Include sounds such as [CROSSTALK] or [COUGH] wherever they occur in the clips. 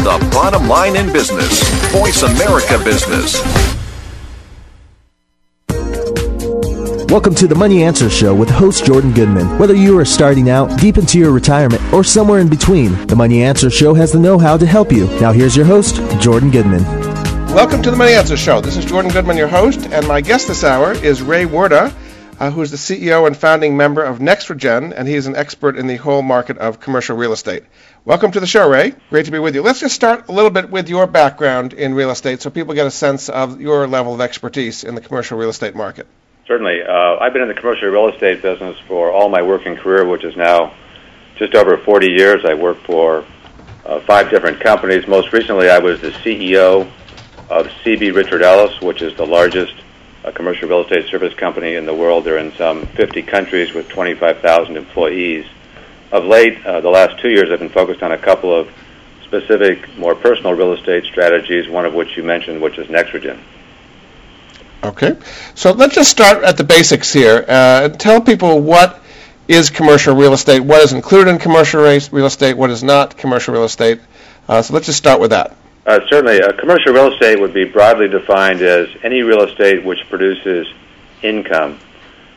the bottom line in business. Voice America Business. Welcome to the Money Answer Show with host Jordan Goodman. Whether you are starting out, deep into your retirement, or somewhere in between, the Money Answer Show has the know how to help you. Now, here's your host, Jordan Goodman. Welcome to the Money Answer Show. This is Jordan Goodman, your host, and my guest this hour is Ray Wirta, uh, who is the CEO and founding member of Nexregen, and he is an expert in the whole market of commercial real estate. Welcome to the show, Ray. Great to be with you. Let's just start a little bit with your background in real estate so people get a sense of your level of expertise in the commercial real estate market. Certainly. Uh, I've been in the commercial real estate business for all my working career, which is now just over 40 years. I worked for uh, five different companies. Most recently, I was the CEO of CB Richard Ellis, which is the largest uh, commercial real estate service company in the world. They're in some 50 countries with 25,000 employees. Of late, uh, the last two years, I've been focused on a couple of specific, more personal real estate strategies, one of which you mentioned, which is Nexregen. Okay, so let's just start at the basics here. Uh, tell people what is commercial real estate, what is included in commercial real estate, what is not commercial real estate. Uh, so let's just start with that. Uh, certainly, uh, commercial real estate would be broadly defined as any real estate which produces income.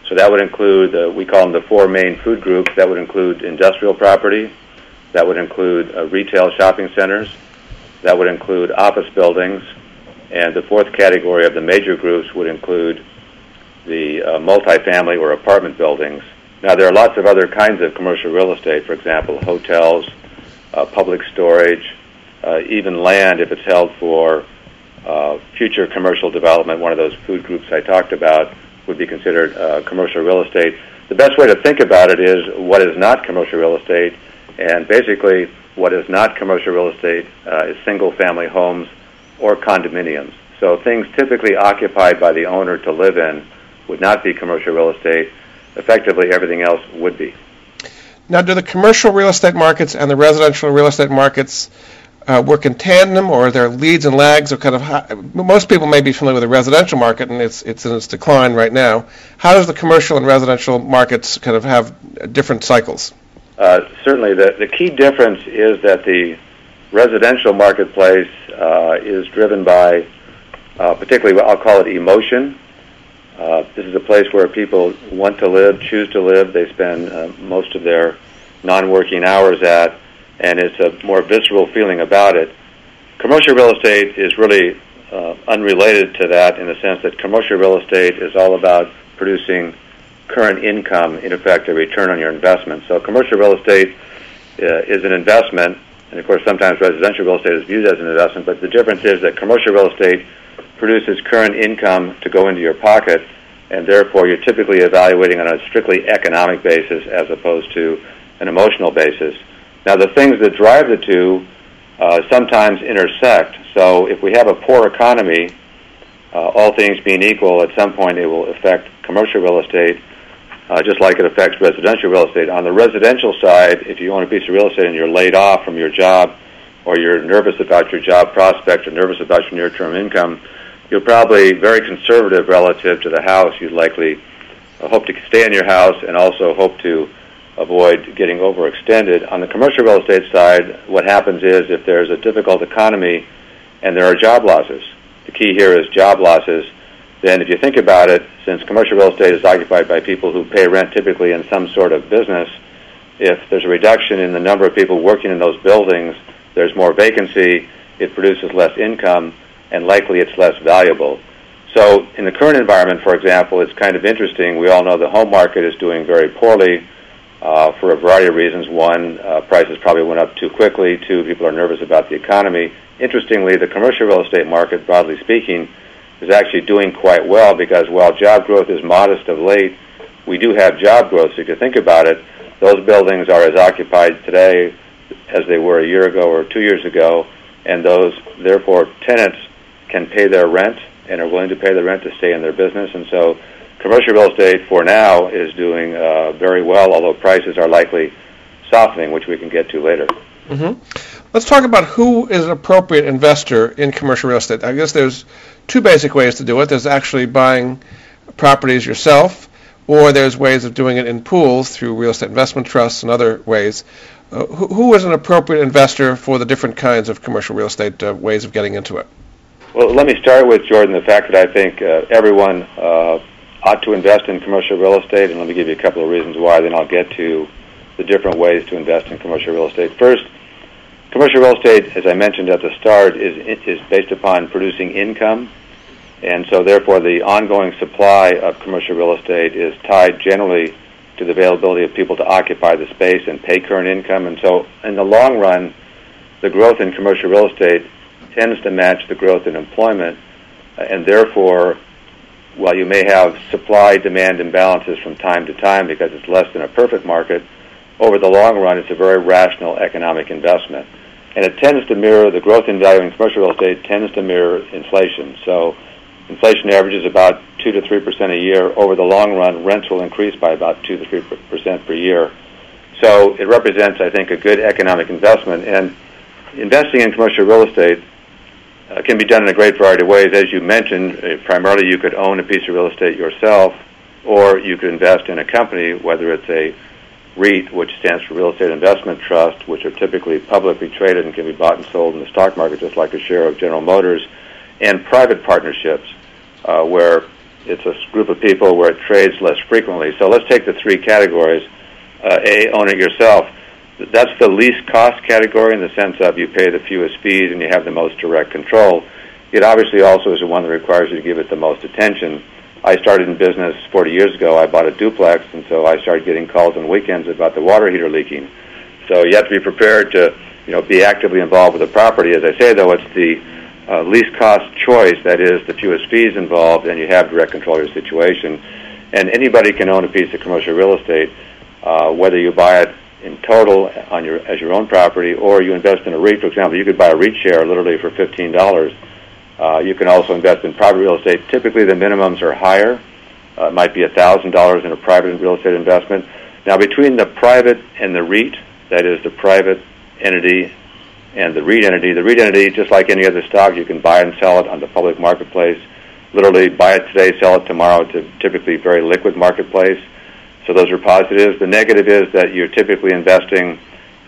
So that would include, uh, we call them the four main food groups. That would include industrial property, that would include uh, retail shopping centers, that would include office buildings, and the fourth category of the major groups would include the uh, multifamily or apartment buildings. Now, there are lots of other kinds of commercial real estate, for example, hotels, uh, public storage, uh, even land if it's held for uh, future commercial development. One of those food groups I talked about would be considered uh, commercial real estate. The best way to think about it is what is not commercial real estate, and basically, what is not commercial real estate uh, is single family homes or condominiums. So things typically occupied by the owner to live in would not be commercial real estate. Effectively, everything else would be. Now, do the commercial real estate markets and the residential real estate markets uh, work in tandem, or are there leads and lags? Or kind of how, most people may be familiar with the residential market, and it's it's in its decline right now. How does the commercial and residential markets kind of have different cycles? Uh, certainly, the the key difference is that the residential marketplace uh, is driven by, uh, particularly, I'll call it emotion. Uh, this is a place where people want to live, choose to live. They spend uh, most of their non-working hours at, and it's a more visceral feeling about it. Commercial real estate is really uh, unrelated to that in the sense that commercial real estate is all about producing current income, in effect, a return on your investment. So commercial real estate uh, is an investment and of course, sometimes residential real estate is viewed as an investment, but the difference is that commercial real estate produces current income to go into your pocket, and therefore you're typically evaluating on a strictly economic basis as opposed to an emotional basis. Now, the things that drive the two uh, sometimes intersect. So, if we have a poor economy, uh, all things being equal, at some point it will affect commercial real estate uh, just like it affects residential real estate. On the residential side, if you own a piece of real estate and you're laid off from your job, or you're nervous about your job prospects or nervous about your near-term income, you're probably very conservative relative to the house. You'd likely uh, hope to stay in your house and also hope to avoid getting overextended. On the commercial real estate side, what happens is if there's a difficult economy and there are job losses, the key here is job losses then if you think about it, since commercial real estate is occupied by people who pay rent typically in some sort of business, if there's a reduction in the number of people working in those buildings, there's more vacancy, it produces less income, and likely it's less valuable. So in the current environment, for example, it's kind of interesting. We all know the home market is doing very poorly uh, for a variety of reasons. One, uh, prices probably went up too quickly. Two, people are nervous about the economy. Interestingly, the commercial real estate market, broadly speaking, is actually doing quite well because while job growth is modest of late, we do have job growth. So if you think about it, those buildings are as occupied today as they were a year ago or two years ago, and those therefore tenants can pay their rent and are willing to pay the rent to stay in their business. And so commercial real estate for now is doing uh, very well, although prices are likely softening, which we can get to later. Mm-hmm. Let's talk about who is an appropriate investor in commercial real estate. I guess there's two basic ways to do it. There's actually buying properties yourself, or there's ways of doing it in pools through real estate investment trusts and other ways. uh, who, who is an appropriate investor for the different kinds of commercial real estate uh, ways of getting into it? Well, let me start with Jordan. The fact that I think uh, everyone uh, ought to invest in commercial real estate, and let me give you a couple of reasons why. Then I'll get to the different ways to invest in commercial real estate. First, commercial real estate, as I mentioned at the start, is is based upon producing income, and so therefore the ongoing supply of commercial real estate is tied generally to the availability of people to occupy the space and pay current income. And so, in the long run, the growth in commercial real estate tends to match the growth in employment, and therefore while you may have supply demand imbalances from time to time because it's less than a perfect market, over the long run, it's a very rational economic investment. And it tends to mirror the growth in value in commercial real estate tends to mirror inflation. So inflation averages about 2 to 3% a year. Over the long run, rents will increase by about 2 to 3% per year. So it represents, I think, a good economic investment. And investing in commercial real estate uh, can be done in a great variety of ways. As you mentioned, uh, primarily you could own a piece of real estate yourself, or you could invest in a company, whether it's a REIT, which stands for Real Estate Investment Trust, which are typically publicly traded and can be bought and sold in the stock market, just like a share of General Motors, and private partnerships, uh, where it's a group of people where it trades less frequently. So let's take the three categories. Uh, a, own it yourself that's the least cost category in the sense of you pay the fewest fees and you have the most direct control. It obviously also is the one that requires you to give it the most attention. I started in business 40 years ago. I bought a duplex, and so I started getting calls on weekends about the water heater leaking. So you have to be prepared to, you know, be actively involved with the property. As I say, though, it's the uh, least cost choice. That is, the fewest fees involved, and you have direct control of your situation. And anybody can own a piece of commercial real estate, uh, whether you buy it in total on your as your own property, or you invest in a REIT. For example, you could buy a REIT share literally for fifteen dollars. Uh, you can also invest in private real estate. Typically, the minimums are higher. Uh, it might be thousand dollars in a private real estate investment. Now, between the private and the REIT, that is the private entity and the REIT entity, the REIT entity, just like any other stock, you can buy and sell it on the public marketplace. Literally, buy it today, sell it tomorrow. It's a typically very liquid marketplace. So those are positives. The negative is that you're typically investing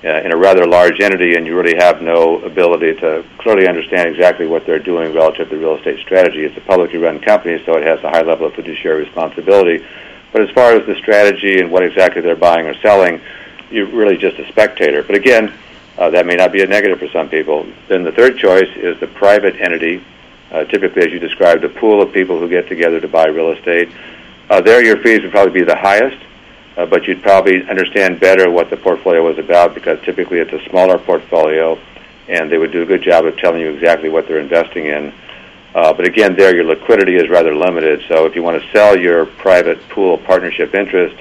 uh, in a rather large entity and you really have no ability to clearly understand exactly what they're doing relative to real estate strategy. It's a publicly run company, so it has a high level of fiduciary responsibility. But as far as the strategy and what exactly they're buying or selling, you're really just a spectator. But again, uh, that may not be a negative for some people. Then the third choice is the private entity, uh, typically, as you described, a pool of people who get together to buy real estate. Uh, there, your fees would probably be the highest, uh, but you'd probably understand better what the portfolio was about because typically it's a smaller portfolio, and they would do a good job of telling you exactly what they're investing in. Uh, but again, there your liquidity is rather limited. So if you want to sell your private pool partnership interest,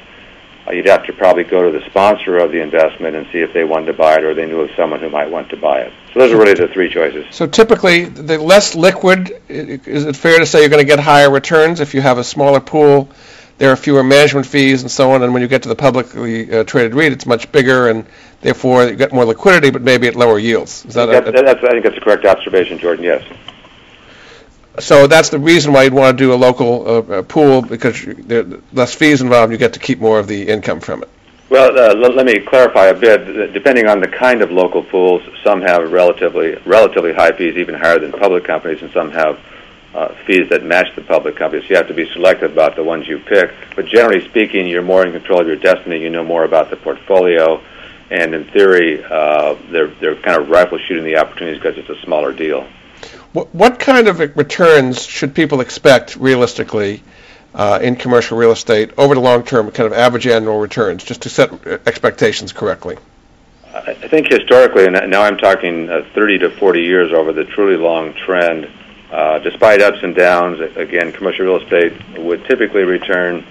uh, you'd have to probably go to the sponsor of the investment and see if they wanted to buy it or they knew of someone who might want to buy it. So those are really the three choices. So typically, the less liquid, is it fair to say you're going to get higher returns if you have a smaller pool? There are fewer management fees and so on, and when you get to the publicly uh, traded REIT, it's much bigger, and therefore you get more liquidity, but maybe at lower yields. Is that, a, a, that's, I think that's a correct observation, Jordan. Yes. So that's the reason why you'd want to do a local uh, pool because there are less fees involved. You get to keep more of the income from it. Well, uh, l- let me clarify a bit. Depending on the kind of local pools, some have relatively relatively high fees, even higher than public companies, and some have uh, fees that match the public companies. You have to be selective about the ones you pick. But generally speaking, you're more in control of your destiny. You know more about the portfolio, and in theory, uh, they're they're kind of rifle shooting the opportunities because it's a smaller deal. What, what kind of returns should people expect realistically uh, in commercial real estate over the long term, kind of average annual returns, just to set expectations correctly? I think historically, and now I'm talking uh, 30 to 40 years over the truly long trend, uh, despite ups and downs, again, commercial real estate would typically return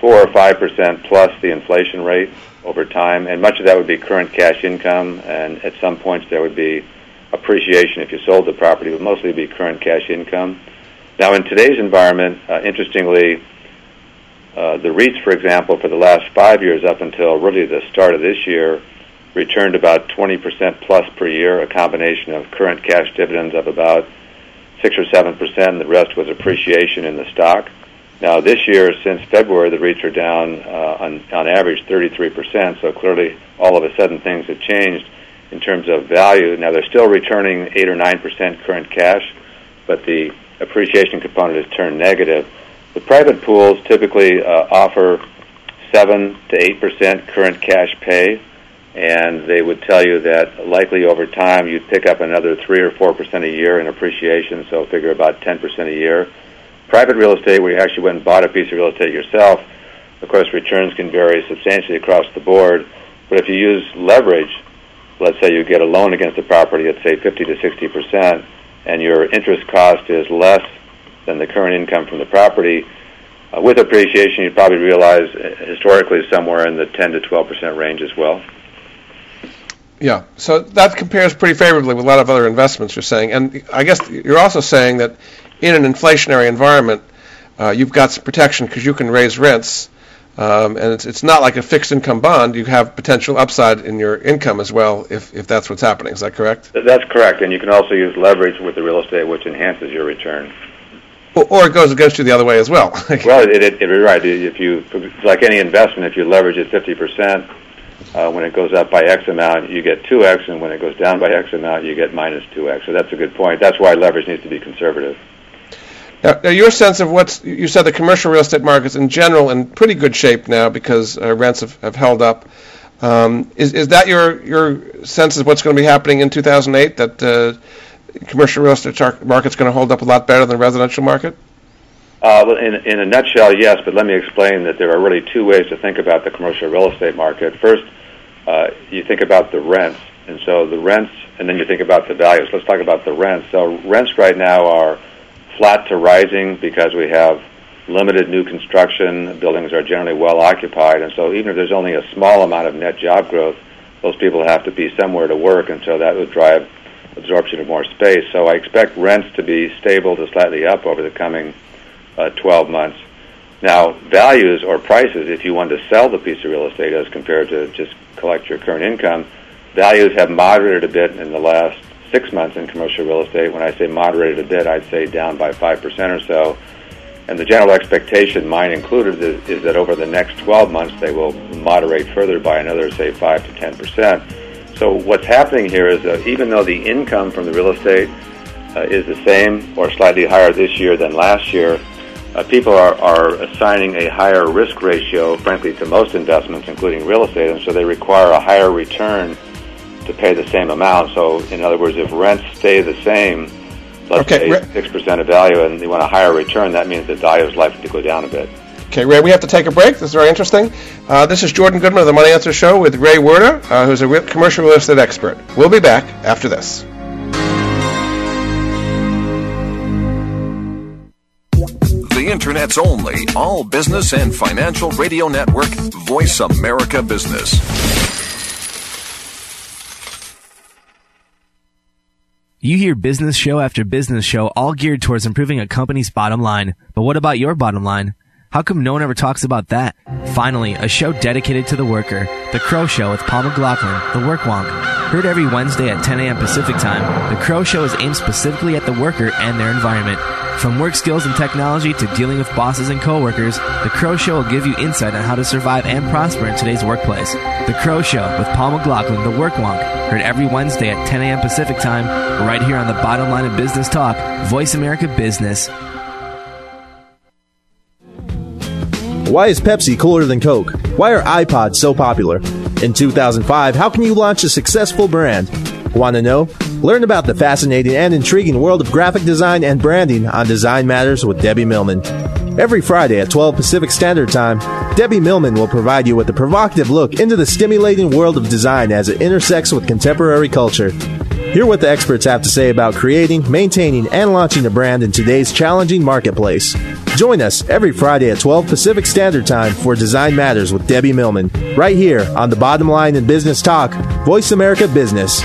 4 or 5% plus the inflation rate over time, and much of that would be current cash income, and at some points there would be appreciation if you sold the property, but mostly it'd be current cash income. Now, in today's environment, uh, interestingly, uh, the REITs, for example, for the last five years up until really the start of this year, returned about 20% plus per year, a combination of current cash dividends of about 6 or 7%. The rest was appreciation in the stock. Now, this year, since February, the REITs are down uh, on, on average 33%, so clearly all of a sudden things have changed in terms of value. Now they're still returning eight or nine percent current cash, but the appreciation component has turned negative. The private pools typically uh, offer seven to eight percent current cash pay, and they would tell you that likely over time you'd pick up another three or four percent a year in appreciation. So figure about ten percent a year. Private real estate, where you actually went and bought a piece of real estate yourself, of course returns can vary substantially across the board. But if you use leverage, let's say you get a loan against the property at say 50 to 60 percent, and your interest cost is less than the current income from the property, uh, with appreciation, you'd probably realize uh, historically somewhere in the 10 to 12 percent range as well. Yeah, so that compares pretty favorably with a lot of other investments you're saying, and I guess you're also saying that in an inflationary environment, uh, you've got some protection because you can raise rents, um, and it's, it's not like a fixed income bond. You have potential upside in your income as well if, if that's what's happening. Is that correct? That's correct, and you can also use leverage with the real estate, which enhances your return. Or, or it goes against you the other way as well. [LAUGHS] well, it, it, it, right. If you, like any investment, if you leverage it 50%, uh, when it goes up by X amount, you get 2X, and when it goes down by X amount, you get minus 2X. So that's a good point. That's why leverage needs to be conservative. Now, now, your sense of what's you said the commercial real estate markets in general in pretty good shape now because uh, rents have, have held up. Um, is is that your your sense of what's going to be happening in 2008? That uh, commercial real estate market's going to hold up a lot better than the residential market? Uh, in, in a nutshell, yes, but let me explain that there are really two ways to think about the commercial real estate market. First, uh, you think about the rents, and so the rents, and then you think about the values. Let's talk about the rents. So rents right now are flat to rising because we have limited new construction. Buildings are generally well occupied, and so even if there's only a small amount of net job growth, those people have to be somewhere to work, and so that would drive absorption of more space. So I expect rents to be stable to slightly up over the coming uh, 12 months. Now, values or prices, if you want to sell the piece of real estate as compared to just collect your current income, values have moderated a bit in the last six months in commercial real estate. When I say moderated a bit, I'd say down by 5% or so. And the general expectation, mine included, is, is that over the next 12 months they will moderate further by another, say, 5 to 10%. So what's happening here is that even though the income from the real estate uh, is the same or slightly higher this year than last year, uh, people are, are assigning a higher risk ratio, frankly, to most investments, including real estate, and so they require a higher return to pay the same amount. So, in other words, if rents stay the same, let's okay. say six percent of value, and you want a higher return, that means the value is likely to go down a bit. Okay, Ray, we have to take a break. This is very interesting. Uh, this is Jordan Goodman of the Money Answer Show with Ray Wirta, uh, who's a re- commercial real estate expert. We'll be back after this. The Internet's only all business and financial radio network, Voice America Business. You hear business show after business show all geared towards improving a company's bottom line. But what about your bottom line? How come no one ever talks about that? Finally, a show dedicated to the worker. The Crow Show with Paul McLaughlin, the Work Wonk. Heard every Wednesday at 10 a.m. Pacific Time, The Crow Show is aimed specifically at the worker and their environment. From work skills and technology to dealing with bosses and coworkers, The Crow Show will give you insight on how to survive and prosper in today's workplace. The Crow Show with Paul McLaughlin, the Work Wonk. Heard every Wednesday at 10 a.m. Pacific Time, right here on the bottom line of business talk, Voice America Business. Why is Pepsi cooler than Coke? Why are iPods so popular? In 2005, how can you launch a successful brand? Want to know? Learn about the fascinating and intriguing world of graphic design and branding on Design Matters with Debbie Millman. Every Friday at 12 Pacific Standard Time, Debbie Millman will provide you with a provocative look into the stimulating world of design as it intersects with contemporary culture. Hear what the experts have to say about creating, maintaining, and launching a brand in today's challenging marketplace. Join us every Friday at 12 Pacific Standard Time for Design Matters with Debbie Millman, right here on the Bottom Line in Business Talk, Voice America Business.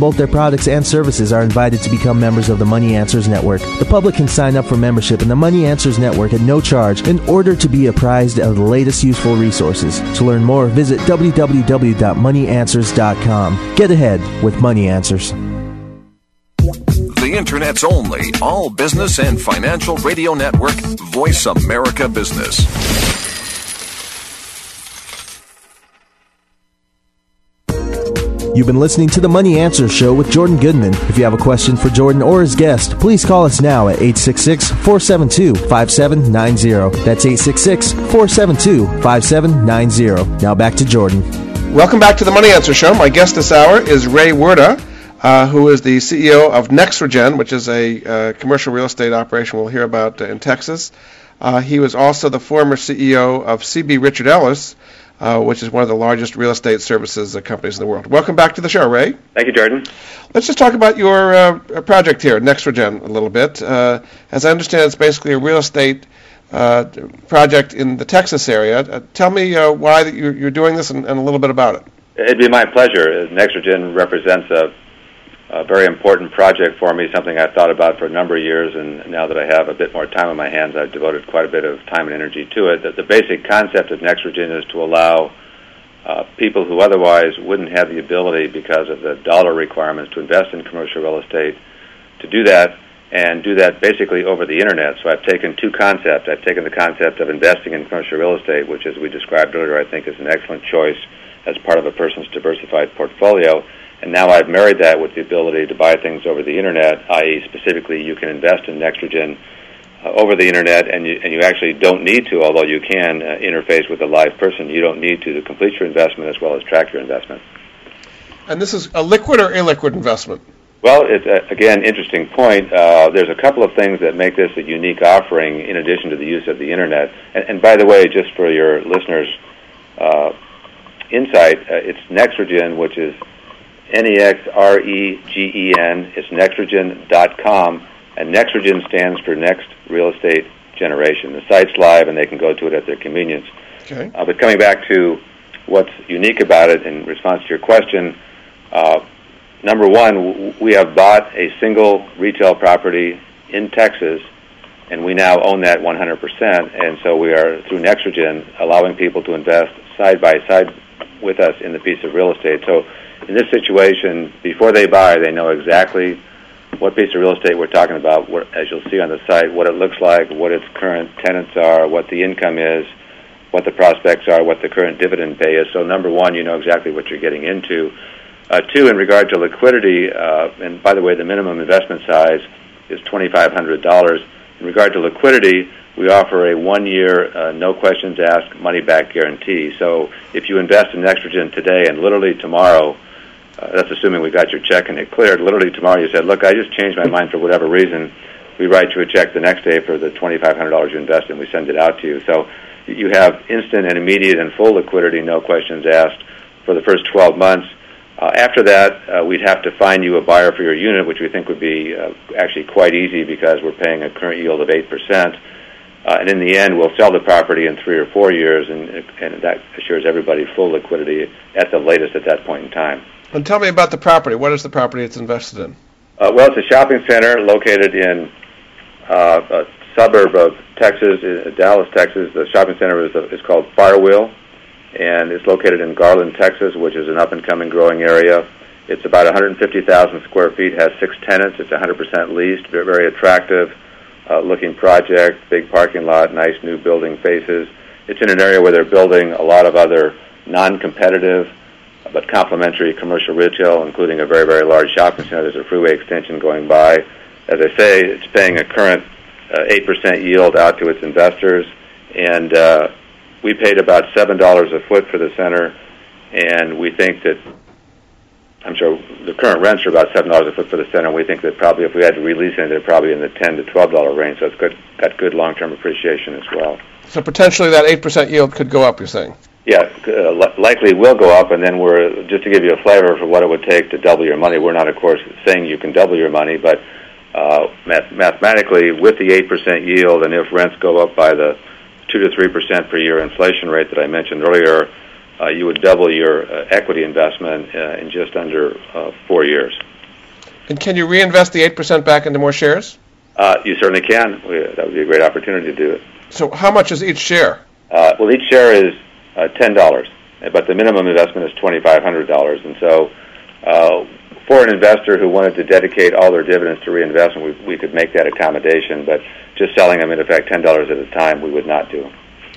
both their products and services are invited to become members of the Money Answers Network. The public can sign up for membership in the Money Answers Network at no charge in order to be apprised of the latest useful resources. To learn more, visit www.moneyanswers.com. Get ahead with Money Answers. The Internet's only all business and financial radio network, Voice America Business. You've been listening to the Money Answer Show with Jordan Goodman. If you have a question for Jordan or his guest, please call us now at 866 472 5790. That's 866 472 5790. Now back to Jordan. Welcome back to the Money Answer Show. My guest this hour is Ray Wirta, uh, who is the CEO of Nexregen, which is a uh, commercial real estate operation we'll hear about in Texas. Uh, he was also the former CEO of CB Richard Ellis, uh, which is one of the largest real estate services uh, companies in the world. Welcome back to the show, Ray. Thank you, Jordan. Let's just talk about your uh, project here, Nexregen, a little bit. Uh, as I understand, it's basically a real estate uh, project in the Texas area. Uh, tell me why that you're, you're doing this and, and, a little bit about it. It'd be my pleasure. Nexregen represents a a very important project for me, something I've thought about for a number of years, and now that I have a bit more time on my hands, I've devoted quite a bit of time and energy to it. The, the basic concept of Nexregen is to allow uh, people who otherwise wouldn't have the ability because of the dollar requirements to invest in commercial real estate to do that and do that basically over the internet. So I've taken two concepts. I've taken the concept of investing in commercial real estate, which, as we described earlier, I think is an excellent choice as part of a person's diversified portfolio and now I've married that with the ability to buy things over the internet, i.e., specifically, you can invest in Nexregen uh, over the internet, and you, and you actually don't need to, although you can uh, interface with a live person. You don't need to to complete your investment as well as track your investment. And this is a liquid or illiquid investment? Well, it's uh, again interesting point. Uh, there's a couple of things that make this a unique offering, in addition to the use of the internet. And, and by the way, just for your listeners' uh, insight, uh, it's Nexregen, which is N-E-X-R-E-G-E-N. It's nexregen.com, and Nexregen stands for Next Real Estate Generation. The site's live, and they can go to it at their convenience. Okay. Uh, but coming back to what's unique about it in response to your question, uh, number one, we have bought a single retail property in Texas, and we now own that 100%. And so we are, through Nexregen, allowing people to invest side by side with us in the piece of real estate. So in this situation, before they buy, they know exactly what piece of real estate we're talking about, what, as you'll see on the site, what it looks like, what its current tenants are, what the income is, what the prospects are, what the current dividend pay is. So, number one, you know exactly what you're getting into. Uh, two, in regard to liquidity, uh, and by the way, the minimum investment size is $2,500. In regard to liquidity, we offer a one-year, uh, no questions asked, money-back guarantee. So if you invest in Nexregen today and literally tomorrow, uh, that's assuming we got your check and it cleared. Literally tomorrow, you said, "Look, I just changed my mind for whatever reason." We write you a check the next day for the twenty-five hundred dollars you invested, and we send it out to you. So you have instant and immediate and full liquidity, no questions asked, for the first twelve months. Uh, after that, uh, we'd have to find you a buyer for your unit, which we think would be uh, actually quite easy because we're paying a current yield of eight percent. Uh, and in the end, we'll sell the property in three or four years, and, and that assures everybody full liquidity at the latest at that point in time. And tell me about the property. What is the property it's invested in? Uh, well, it's a shopping center located in uh, a suburb of Texas, in Dallas, Texas. The shopping center is, is called Firewheel, and it's located in Garland, Texas, which is an up-and-coming growing area. It's about 150,000 square feet, has six tenants. It's 100% leased, very, very attractive uh, looking project, big parking lot, nice new building faces. It's in an area where they're building a lot of other non-competitive but complementary commercial retail, including a very, very large shopping center. There's a freeway extension going by. As I say, it's paying a current uh, 8% yield out to its investors, and uh, we paid about $7 a foot for the center, and we think that I'm sure the current rents are about seven dollars a foot for the center. We think that probably if we had to release it, they're probably in the ten to twelve dollar range. So it's good, got good long term appreciation as well. So potentially that eight percent yield could go up. You're saying? Yeah, uh, li- likely will go up, and then we're just to give you a flavor for what it would take to double your money. We're not, of course, saying you can double your money, but uh, math- mathematically, with the eight percent yield, and if rents go up by the two to three percent per year inflation rate that I mentioned earlier, you would double your uh, equity investment uh, in just under uh, four years. And can you reinvest the eight percent back into more shares? Uh, you certainly can. We, that would be a great opportunity to do it. So how much is each share? Uh, well, each share is uh, ten dollars, but the minimum investment is twenty five hundred dollars, and so. Uh, for an investor who wanted to dedicate all their dividends to reinvestment, we, we could make that accommodation. But just selling them in effect ten dollars at a time, we would not do.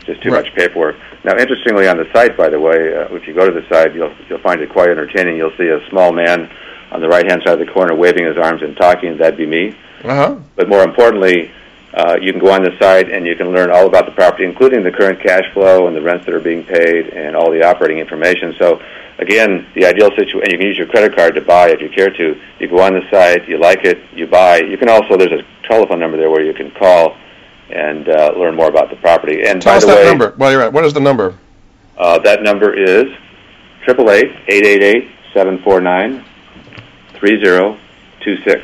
Just too Right. much paperwork. Now, interestingly, on the site, by the way, uh, if you go to the site, you'll you'll find it quite entertaining. You'll see a small man on the right hand side of the corner waving his arms and talking. That'd be me. Uh huh. But more importantly, uh, you can go on the site and you can learn all about the property, including the current cash flow and the rents that are being paid and all the operating information. So, again, the ideal situation, and you can use your credit card to buy if you care to. You go on the site, you like it, you buy. You can also, there's a telephone number there where you can call and uh, learn more about the property. And Tell by us the that way, number. Well, you're right. What is the number? uh, that number is triple eight eight eight eight seven four nine three zero two six.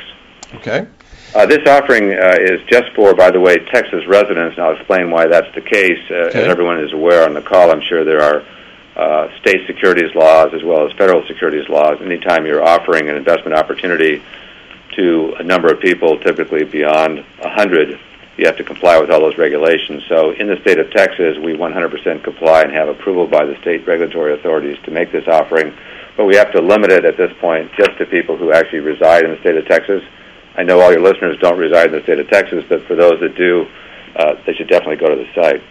Okay. Uh, this offering uh, is just for, by the way, Texas residents, and I'll explain why that's the case. Uh, Okay. As everyone is aware on the call, I'm sure there are uh, state securities laws as well as federal securities laws. Anytime you're offering an investment opportunity to a number of people, typically beyond 100, you have to comply with all those regulations. So in the state of Texas, we 100% comply and have approval by the state regulatory authorities to make this offering. But we have to limit it at this point just to people who actually reside in the state of Texas. I know all your listeners don't reside in the state of Texas, but for those that do, uh, they should definitely go to the site.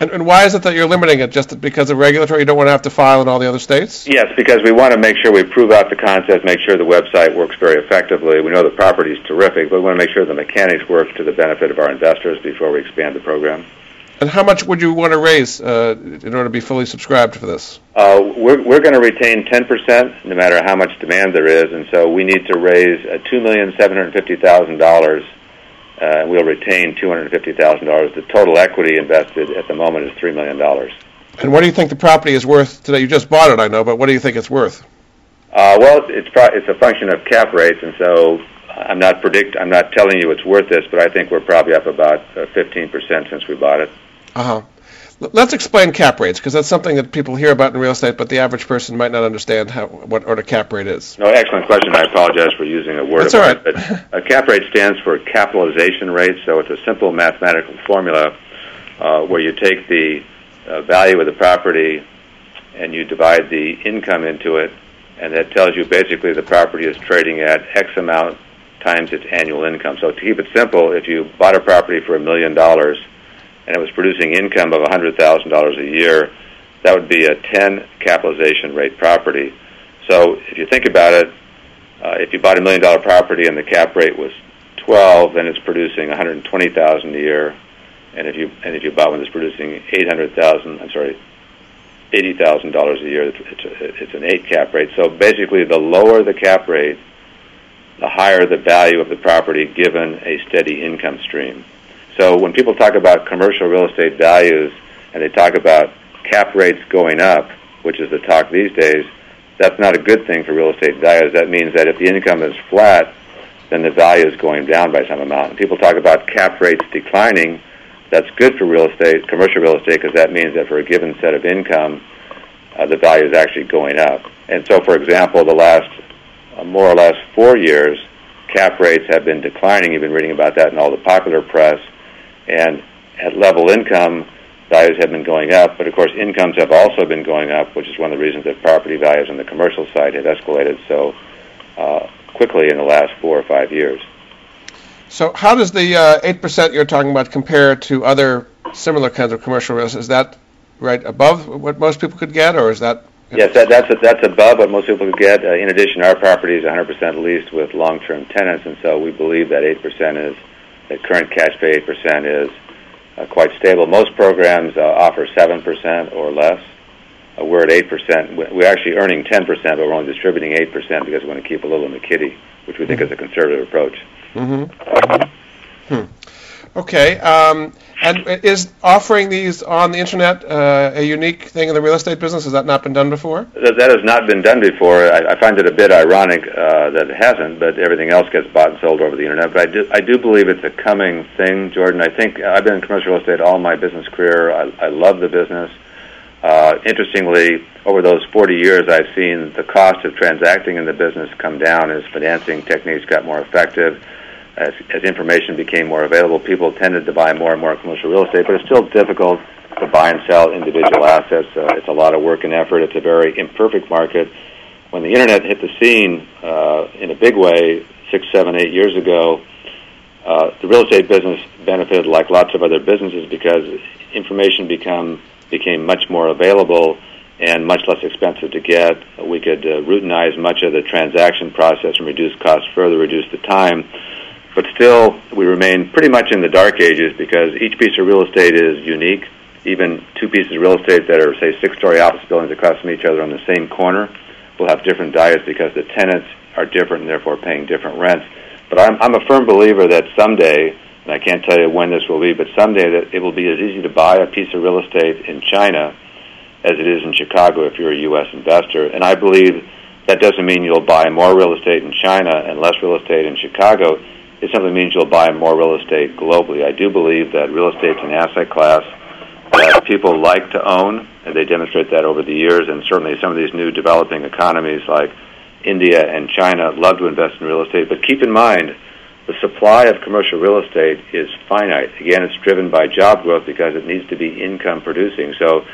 And, and why is it that you're limiting it? Just because of regulatory? You don't want to have to file in all the other states? Yes, because we want to make sure we prove out the concept, make sure the website works very effectively. We know the property is terrific, but we want to make sure the mechanics work to the benefit of our investors before we expand the program. And how much would you want to raise uh, in order to be fully subscribed for this? Uh, we're we're going to retain 10% no matter how much demand there is, and so we need to raise uh, $2,750,000. Uh, we'll retain $250,000. The total equity invested at the moment is $3 million. And what do you think the property is worth today? You just bought it, I know, but what do you think it's worth? Uh, well, it's pro- it's a function of cap rates, and so I'm not predict I'm not telling you it's worth this, but I think we're probably up about uh, 15% since we bought it. Uh huh. Let's explain cap rates because that's something that people hear about in real estate, but the average person might not understand how what what a cap rate is. No, excellent question. I apologize for using a word That's all right. but a cap rate stands for capitalization rate, so it's a simple mathematical formula uh, where you take the uh, value of the property and you divide the income into it, and that tells you basically the property is trading at X amount times its annual income. So to keep it simple, if you bought a property for a million dollars and it was producing income of $100,000 a year, that would be a 10 capitalization rate property. So if you think about it, uh, if you bought a million dollar property and the cap rate was 12, then it's producing 120,000 a year. And if you and if you bought one that's producing 800,000, I'm sorry, $80,000 a year, it's, it's, it's an eight cap rate. So basically, the lower the cap rate, the higher the value of the property given a steady income stream. So when people talk about commercial real estate values and they talk about cap rates going up, which is the talk these days, that's not a good thing for real estate values. That means that if the income is flat, then the value is going down by some amount. And people talk about cap rates declining. That's good for real estate, commercial real estate, because that means that for a given set of income, uh, the value is actually going up. And so, for example, the last uh, more or less four years, cap rates have been declining. You've been reading about that in all the popular press. And at level income, values have been going up, but of course, incomes have also been going up, which is one of the reasons that property values on the commercial side have escalated so uh, quickly in the last four or five years. So how does the uh, eight percent you're talking about compare to other similar kinds of commercial real estate? Is that right above what most people could get, or is that Yes, that, that's that's above what most people could get. Uh, in addition, our property is 100% leased with long-term tenants, and so we believe that 8% is that current cash pay 8% is uh, quite stable. Most programs uh, offer 7% or less uh, we're at eight percent. We're actually earning ten percent, but we're only distributing eight percent because we want to keep a little in the kitty, which we think is a conservative approach. Mm-hmm. Hmm. Okay. Um, and is offering these on the internet uh, a unique thing in the real estate business? Has that not been done before? That, that has not been done before. I, I find it a bit ironic uh, that it hasn't, but everything else gets bought and sold over the internet. But I do, I do believe it's a coming thing, Jordan. I think I've been in commercial real estate all my business career. I, I love the business. Uh, interestingly, over those 40 years, I've seen the cost of transacting in the business come down as financing techniques got more effective as, as information became more available, people tended to buy more and more commercial real estate, but it's still difficult to buy and sell individual assets. Uh, it's a lot of work and effort. It's a very imperfect market. When the internet hit the scene uh, in a big way six, seven, eight years ago, uh, the real estate business benefited like lots of other businesses because information become became much more available and much less expensive to get. We could uh, routinize much of the transaction process and reduce costs further, reduce the time but still we remain pretty much in the dark ages because each piece of real estate is unique. Even two pieces of real estate that are, say, six-story office buildings across from each other on the same corner will have different diets because the tenants are different and therefore paying different rents. But I'm, I'm a firm believer that someday, and I can't tell you when this will be, but someday that it will be as easy to buy a piece of real estate in China as it is in Chicago if you're a U.S. investor. And I believe that doesn't mean you'll buy more real estate in China and less real estate in Chicago it simply means you'll buy more real estate globally. I do believe that real estate is an asset class that people like to own, and they demonstrate that over the years. And certainly, some of these new developing economies like India and China love to invest in real estate. But keep in mind, the supply of commercial real estate is finite. Again, it's driven by job growth because it needs to be income producing. So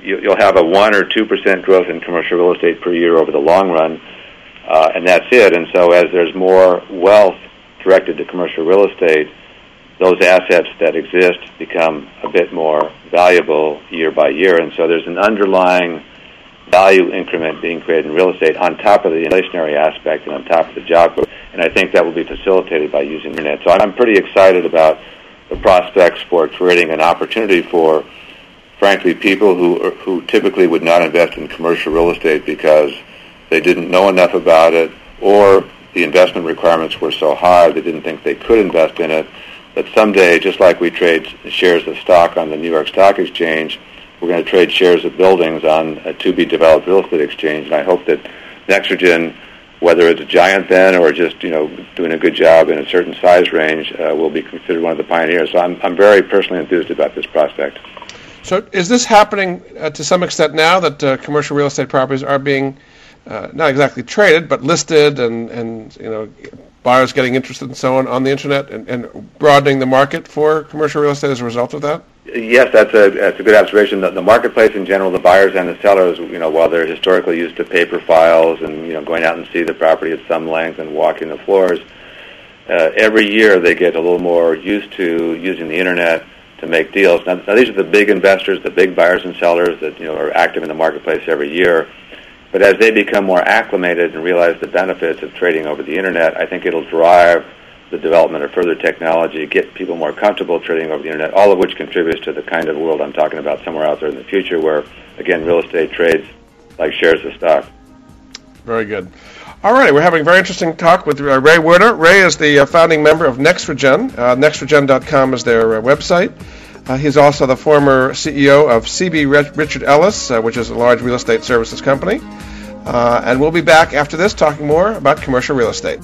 you'll have a one or two percent growth in commercial real estate per year over the long run, uh, and that's it. And so as there's more wealth directed to commercial real estate, those assets that exist become a bit more valuable year by year. And so there's an underlying value increment being created in real estate on top of the inflationary aspect and on top of the job growth. And I think that will be facilitated by using internet. So I'm pretty excited about the prospects for creating an opportunity for, frankly, people who who typically would not invest in commercial real estate because they didn't know enough about it or the investment requirements were so high they didn't think they could invest in it. That someday, just like we trade shares of stock on the New York Stock Exchange, we're going to trade shares of buildings on a to-be-developed real estate exchange. And I hope that Nexregen, whether it's a giant then or just you know doing a good job in a certain size range, uh, will be considered one of the pioneers. So I'm I'm very personally enthused about this prospect. So is this happening uh, to some extent now that uh, commercial real estate properties are being uh, not exactly traded, but listed, and and you know buyers getting interested and so on on the internet, and, and broadening the market for commercial real estate as a result of that. Yes, that's a that's a good observation. The, the marketplace in general, the buyers and the sellers, you know, while they're historically used to paper files and you know going out and see the property at some length and walking the floors, uh, every year they get a little more used to using the internet to make deals. Now, now, these are the big investors, the big buyers and sellers that you know are active in the marketplace every year. But as they become more acclimated and realize the benefits of trading over the internet, I think it'll drive the development of further technology, get people more comfortable trading over the internet, all of which contributes to the kind of world I'm talking about somewhere out there in the future where, again, real estate trades like shares of stock. Very good. All right, we're having a very interesting talk with uh, Ray Wirta. Ray is the uh, founding member of Nexregen. Uh, Nexregen.com is their uh, website. Uh, he's also the former CEO of CB Richard Ellis, uh, which is a large real estate services company. Uh, and we'll be back after this talking more about commercial real estate.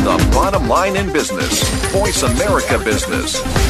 The bottom line in business Voice America Business.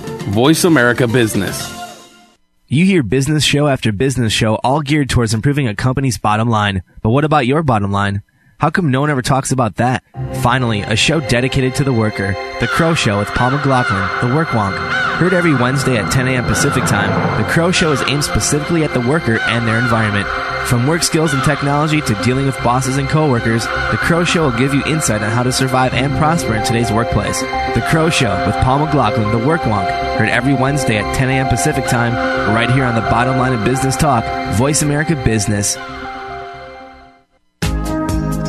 Voice America Business. You hear business show after business show all geared towards improving a company's bottom line. But what about your bottom line? How come no one ever talks about that? Finally, a show dedicated to the worker, The Crow Show with Paul McLaughlin, The Work Wonk. Heard every Wednesday at 10 a.m. Pacific Time, The Crow Show is aimed specifically at the worker and their environment. From work skills and technology to dealing with bosses and coworkers, The Crow Show will give you insight on how to survive and prosper in today's workplace. The Crow Show with Paul McLaughlin, The Work Wonk, heard every Wednesday at 10 a.m. Pacific Time, right here on the bottom line of business talk, Voice America Business.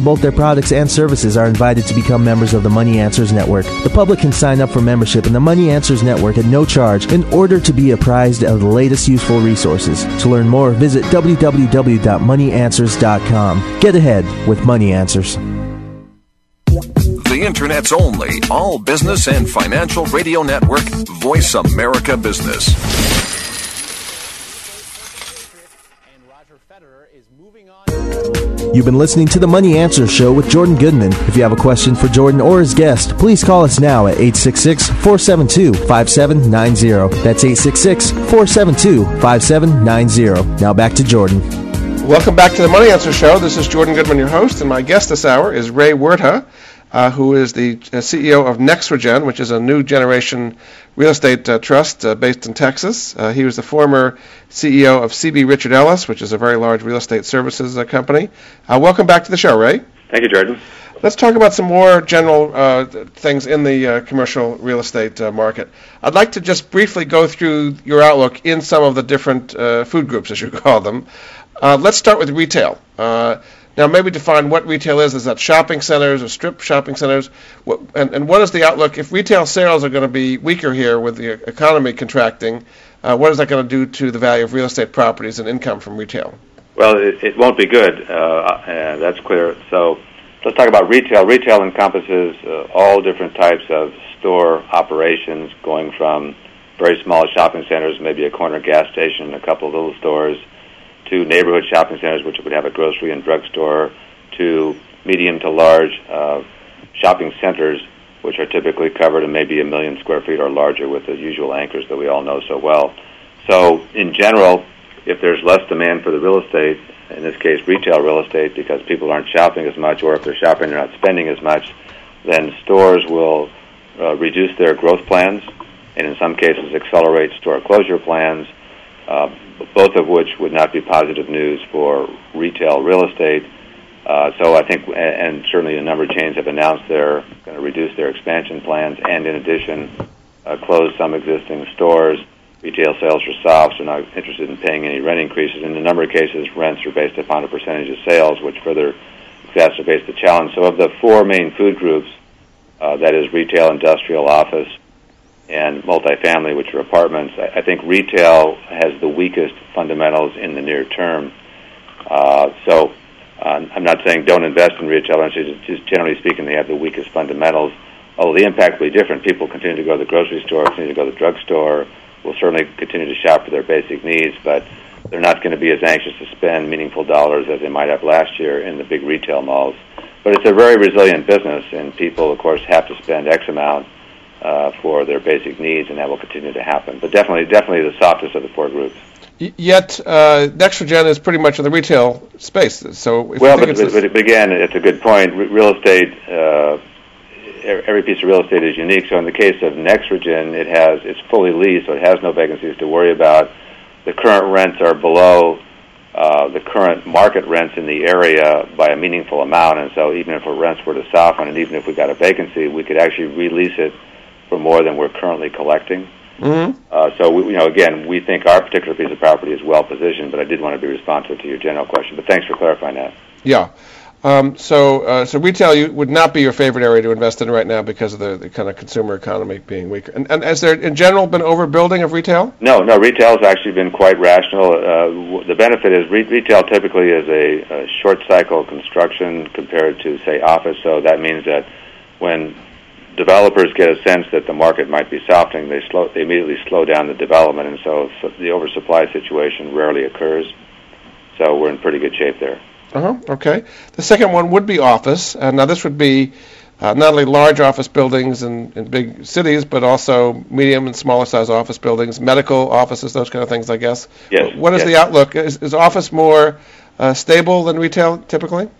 both their products and services are invited to become members of the Money Answers Network. The public can sign up for membership in the Money Answers Network at no charge in order to be apprised of the latest useful resources. To learn more, visit www.moneyanswers.com. Get ahead with Money Answers. The Internet's only all business and financial radio network, Voice America Business. You've been listening to the Money Answer Show with Jordan Goodman. If you have a question for Jordan or his guest, please call us now at 866 472 5790. That's 866 472 5790. Now back to Jordan. Welcome back to the Money Answer Show. This is Jordan Goodman, your host, and my guest this hour is Ray Wirta, uh, who is the uh, CEO of Nexregen, which is a new generation real estate uh, trust uh, based in Texas. Uh, he was the former CEO of CB Richard Ellis, which is a very large real estate services uh, company. welcome back to the show, Ray. Thank you, Jordan. Let's talk about some more general uh, things in the uh, commercial real estate uh, market. I'd like to just briefly go through your outlook in some of the different food groups, as you [LAUGHS] call them. let's start with retail. Now, maybe define what retail is. Is that shopping centers or strip shopping centers? What, and, and what is the outlook? If retail sales are going to be weaker here with the economy contracting, uh, what is that going to do to the value of real estate properties and income from retail? Well, it, it won't be good. Uh, uh, that's clear. So let's talk about retail. Retail encompasses uh, all different types of store operations, going from very small shopping centers, maybe a corner gas station, a couple of little stores, to neighborhood shopping centers, which would have a grocery and drugstore, to medium to large uh, shopping centers, which are typically covered in maybe a million square feet or larger with the usual anchors that we all know so well. So, in general, if there's less demand for the real estate, in this case retail real estate, because people aren't shopping as much, or if they're shopping, they're not spending as much, then stores will uh, reduce their growth plans, and in some cases accelerate store closure plans uh, both of which would not be positive news for retail real estate. Uh, so I think, and certainly a number of chains have announced they're going to reduce their expansion plans, and in addition, uh, close some existing stores. Retail sales are soft, so not interested in paying any rent increases. In a number of cases, rents are based upon a percentage of sales, which further exacerbates the challenge. So, of the four main food groups, uh, that is retail, industrial, office, and multifamily, which are apartments. I, I think retail has the weakest fundamentals in the near term. Uh, so uh, I'm not saying don't invest in retail. I'm just, just generally speaking, they have the weakest fundamentals. Although the impact will be different. People continue to go to the grocery store, continue to go to the drugstore, will certainly continue to shop for their basic needs, but they're not going to be as anxious to spend meaningful dollars as they might have last year in the big retail malls. But it's a very resilient business, and people, of course, have to spend X amount uh, for their basic needs, and that will continue to happen. But definitely, definitely the softest of the four groups. yet, uh, Nexregen is pretty much in the retail space. So, well, but, but, but, again, it's a good point. real estate, uh, every piece of real estate is unique. So, in the case of Nexregen, it has it's fully leased, so it has no vacancies to worry about. The current rents are below uh, the current market rents in the area by a meaningful amount, and so even if our rents were to soften, and even if we got a vacancy, we could actually release it for more than we're currently collecting. Mm-hmm. Uh, so, we, you know, again, we think our particular piece of property is well positioned, but I did want to be responsive to your general question. But thanks for clarifying that. Yeah. Um, so, uh, so retail you, would not be your favorite area to invest in right now because of the, the kind of consumer economy being weaker. And, and has there, in general, been overbuilding of retail? No, no. Retail has actually been quite rational. Uh, the benefit is re- retail typically is a, a short cycle construction compared to, say, office. So that means that when developers get a sense that the market might be softening, they slow, they immediately slow down the development, and so, the oversupply situation rarely occurs. So we're in pretty good shape there. Uh huh. Okay. The second one would be office. Uh, now this would be uh, not only large office buildings in, in big cities, but also medium and smaller size office buildings, medical offices, those kind of things, I guess. Yes. What is yes. the outlook? Is, is office more uh, stable than retail typically?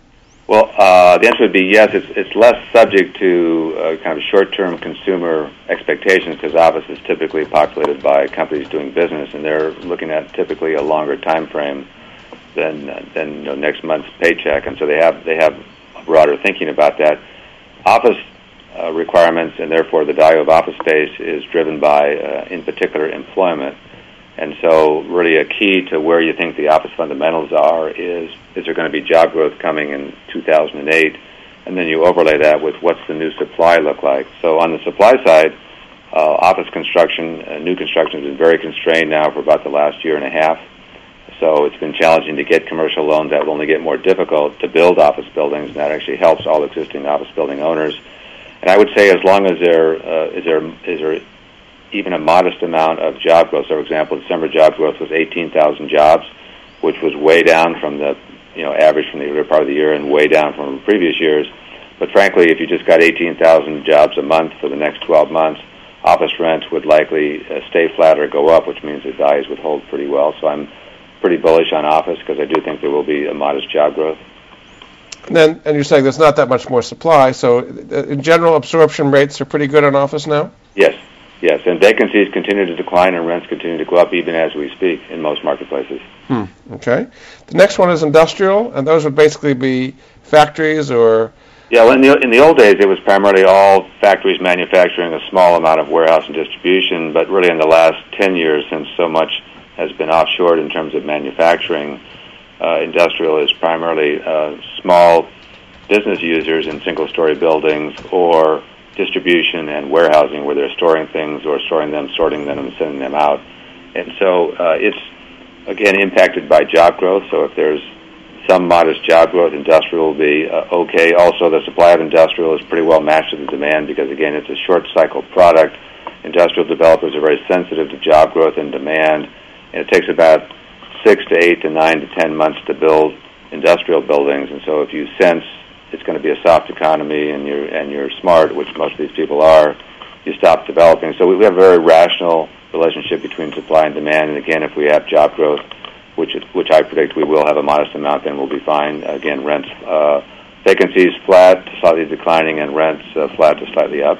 Well, uh, the answer would be yes. It's, it's less subject to uh, kind of short-term consumer expectations because office is typically populated by companies doing business, and they're looking at typically a longer time frame than than you know, next month's paycheck, and so they have they have broader thinking about that. Office uh, requirements and therefore the value of office space is driven by, uh, in particular, employment. And so, really, a key to where you think the office fundamentals are is is there going to be job growth coming in 2008, and then you overlay that with what's the new supply look like. So, on the supply side, uh, office construction, uh, new construction has been very constrained now for about the last year and a half. So it's been challenging to get commercial loans. That will only get more difficult to build office buildings, and that actually helps all existing office building owners. And I would say, as long as there uh, is there is there even a modest amount of job growth. So, for example, December job growth was 18,000 jobs, which was way down from the you know average from the earlier part of the year and way down from previous years. But frankly, if you just got 18,000 jobs a month for the next 12 months, office rents would likely uh, stay flat or go up, which means the values would hold pretty well. So I'm pretty bullish on office because I do think there will be a modest job growth. And then, and you're saying there's not that much more supply, so uh, in general, absorption rates are pretty good on office now. Yes, yes, and vacancies continue to decline and rents continue to go up even as we speak in most marketplaces. Hmm. Okay. The next one is industrial, and those would basically be factories or. Yeah, well, in the in the old days, it was primarily all factories manufacturing a small amount of warehouse and distribution. But really, in the last ten years, since so much has been offshored in terms of manufacturing, uh, industrial is primarily uh, small business users in single-story buildings or distribution and warehousing where they're storing things or storing them, sorting them, and sending them out. And so uh, it's again impacted by job growth. So if there's some modest job growth, industrial will be uh, okay. Also, the supply of industrial is pretty well matched to the demand because again, it's a short cycle product. Industrial developers are very sensitive to job growth and demand, and it takes about six to eight to nine to ten months to build industrial buildings. And so, if you sense it's going to be a soft economy and you're and you're smart, which most of these people are, you stop developing. So we have a very rational relationship between supply and demand. And again, if we have job growth, which which I predict we will have a modest amount, then we'll be fine. Again, rents uh, vacancies flat, slightly declining, and rents uh, flat to slightly up.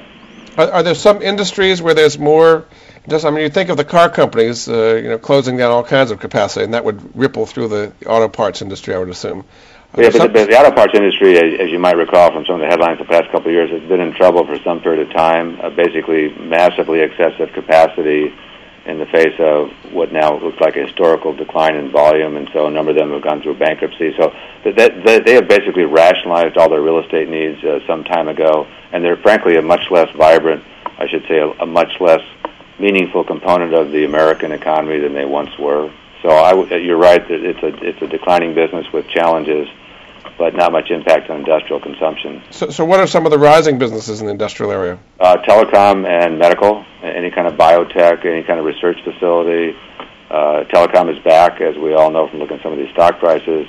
Are, are there some industries where there's more? Just, I mean, you think of the car companies, uh, you know, closing down all kinds of capacity, and that would ripple through the auto parts industry, I would assume. Yeah, but the, but the auto parts industry, as, you might recall from some of the headlines the past couple of years, has been in trouble for some period of time. Uh, basically, massively excessive capacity in the face of what now looks like a historical decline in volume, and so a number of them have gone through bankruptcy. So that, that, they have basically rationalized all their real estate needs uh, some time ago, and they're frankly a much less vibrant, I should say, a, a much less meaningful component of the American economy than they once were. So I w- you're right that it's a it's a declining business with challenges, but not much impact on industrial consumption. So, so what are some of the rising businesses in the industrial area? Uh, telecom and medical, any kind of biotech, any kind of research facility. Uh, telecom is back, as we all know from looking at some of these stock prices.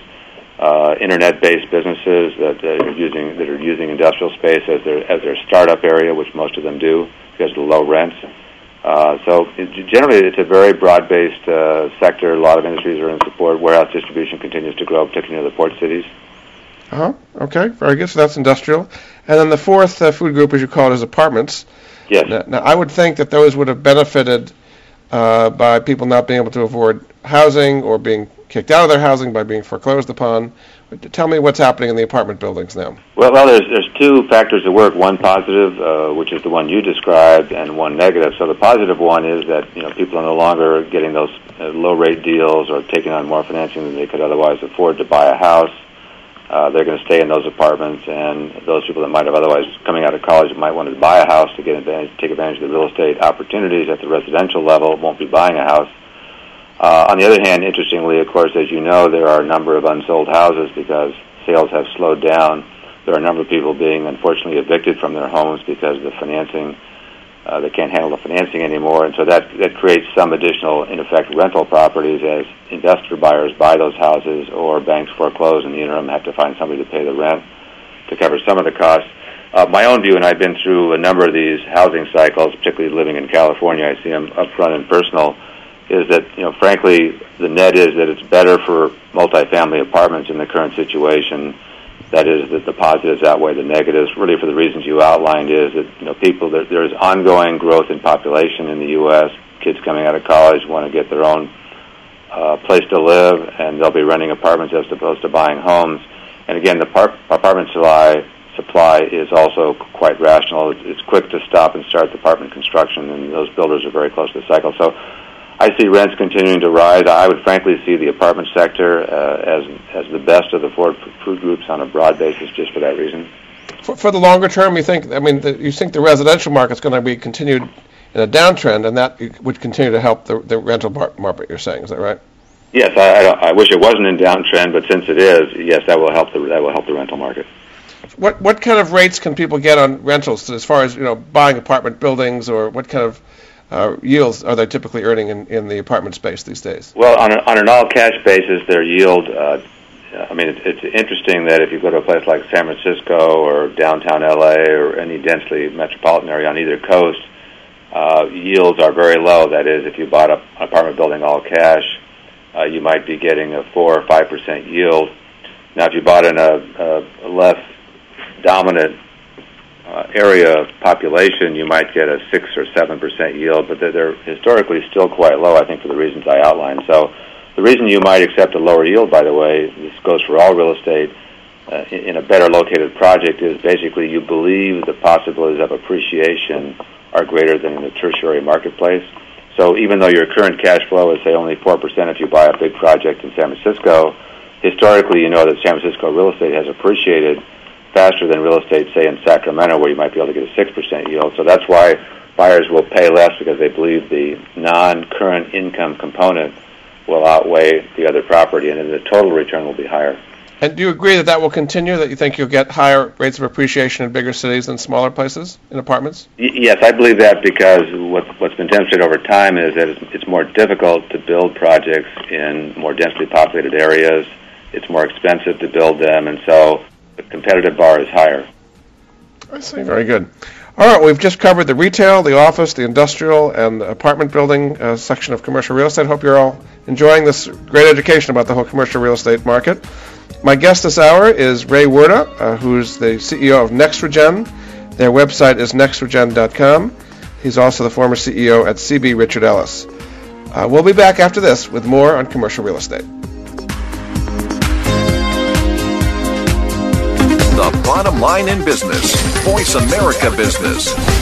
Uh, internet-based businesses that uh, are using that are using industrial space as their as their startup area, which most of them do because of the low rents. Uh, so it, generally, it's a very broad-based uh, sector. A lot of industries are in support. Warehouse distribution continues to grow, particularly in the port cities. Uh huh. Okay, very good. So that's industrial. And then the fourth uh, food group, as you call it, is apartments. Yes. Now, now, I would think that those would have benefited uh, by people not being able to afford housing or being kicked out of their housing by being foreclosed upon. Tell me what's happening in the apartment buildings now. Well, well, there's there's two factors at work. One positive, uh, which is the one you described, and one negative. So the positive one is that you know people are no longer getting those uh, low rate deals or taking on more financing than they could otherwise afford to buy a house. Uh, they're going to stay in those apartments, and those people that might have otherwise coming out of college might want to buy a house to get advantage, take advantage of the real estate opportunities at the residential level won't be buying a house. Uh, on the other hand, interestingly, of course, as you know, there are a number of unsold houses because sales have slowed down. There are a number of people being unfortunately evicted from their homes because the financing uh, they can't handle the financing anymore, and so that that creates some additional, in effect, rental properties as investor buyers buy those houses or banks foreclose in the interim have to find somebody to pay the rent to cover some of the costs. Uh, my own view, and I've been through a number of these housing cycles, particularly living in California, I see them up front and personal, is that, you know, frankly, the net is that it's better for multifamily apartments in the current situation that is that the positives outweigh the negatives. Really, for the reasons you outlined, is that you know people there, there's ongoing growth in population in the U.S. Kids coming out of college want to get their own uh, place to live, and they'll be renting apartments as opposed to buying homes. And again, the par- apartment supply supply is also quite rational. It's, quick to stop and start the apartment construction, and those builders are very close to the cycle. So I see rents continuing to rise. I would frankly see the apartment sector uh, as as the best of the four food groups on a broad basis, just for that reason. For, for the longer term, you think? I mean, the, you think the residential market's going to be continued in a downtrend, and that would continue to help the, the rental market. You're saying, is that right? Yes, I, I, I wish it wasn't in downtrend, but since it is, yes, that will help the that will help the rental market. What what kind of rates can people get on rentals as far as you know buying apartment buildings, or what kind of uh, yields are they typically earning in, in the apartment space these days? Well, on, a, on an all cash basis, their yield. Uh, I mean, it's, it's interesting that if you go to a place like San Francisco or downtown LA or any densely metropolitan area on either coast, uh, yields are very low. That is, if you bought a, an apartment building all cash, uh, you might be getting a four or five percent yield. Now, if you bought in a, a less dominant uh, area population, you might get a six or seven percent yield, but they're, they're historically still quite low. I think for the reasons I outlined. So, the reason you might accept a lower yield, by the way, this goes for all real estate uh, in a better located project, is basically you believe the possibilities of appreciation are greater than in the tertiary marketplace. So even though your current cash flow is say only four percent if you buy a big project in San Francisco, historically you know that San Francisco real estate has appreciated faster than real estate, say in Sacramento, where you might be able to get a six percent yield. So that's why buyers will pay less because they believe the non-current income component will outweigh the other property, and then the total return will be higher. And do you agree that that will continue? That you think you'll get higher rates of appreciation in bigger cities than smaller places in apartments? Y- yes, I believe that because what, what's been demonstrated over time is that it's, it's more difficult to build projects in more densely populated areas. It's more expensive to build them, and so the competitive bar is higher. I see. Very good. All right, we've just covered the retail, the office, the industrial, and the apartment building uh, section of commercial real estate. Hope you're all enjoying this great education about the whole commercial real estate market. My guest this hour is Ray Wirta, uh, who's the CEO of Nexregen. Their website is nexregen.com. He's also the former CEO at CB Richard Ellis. Uh, we'll be back after this with more on commercial real estate. Bottom line in business. Voice America Business.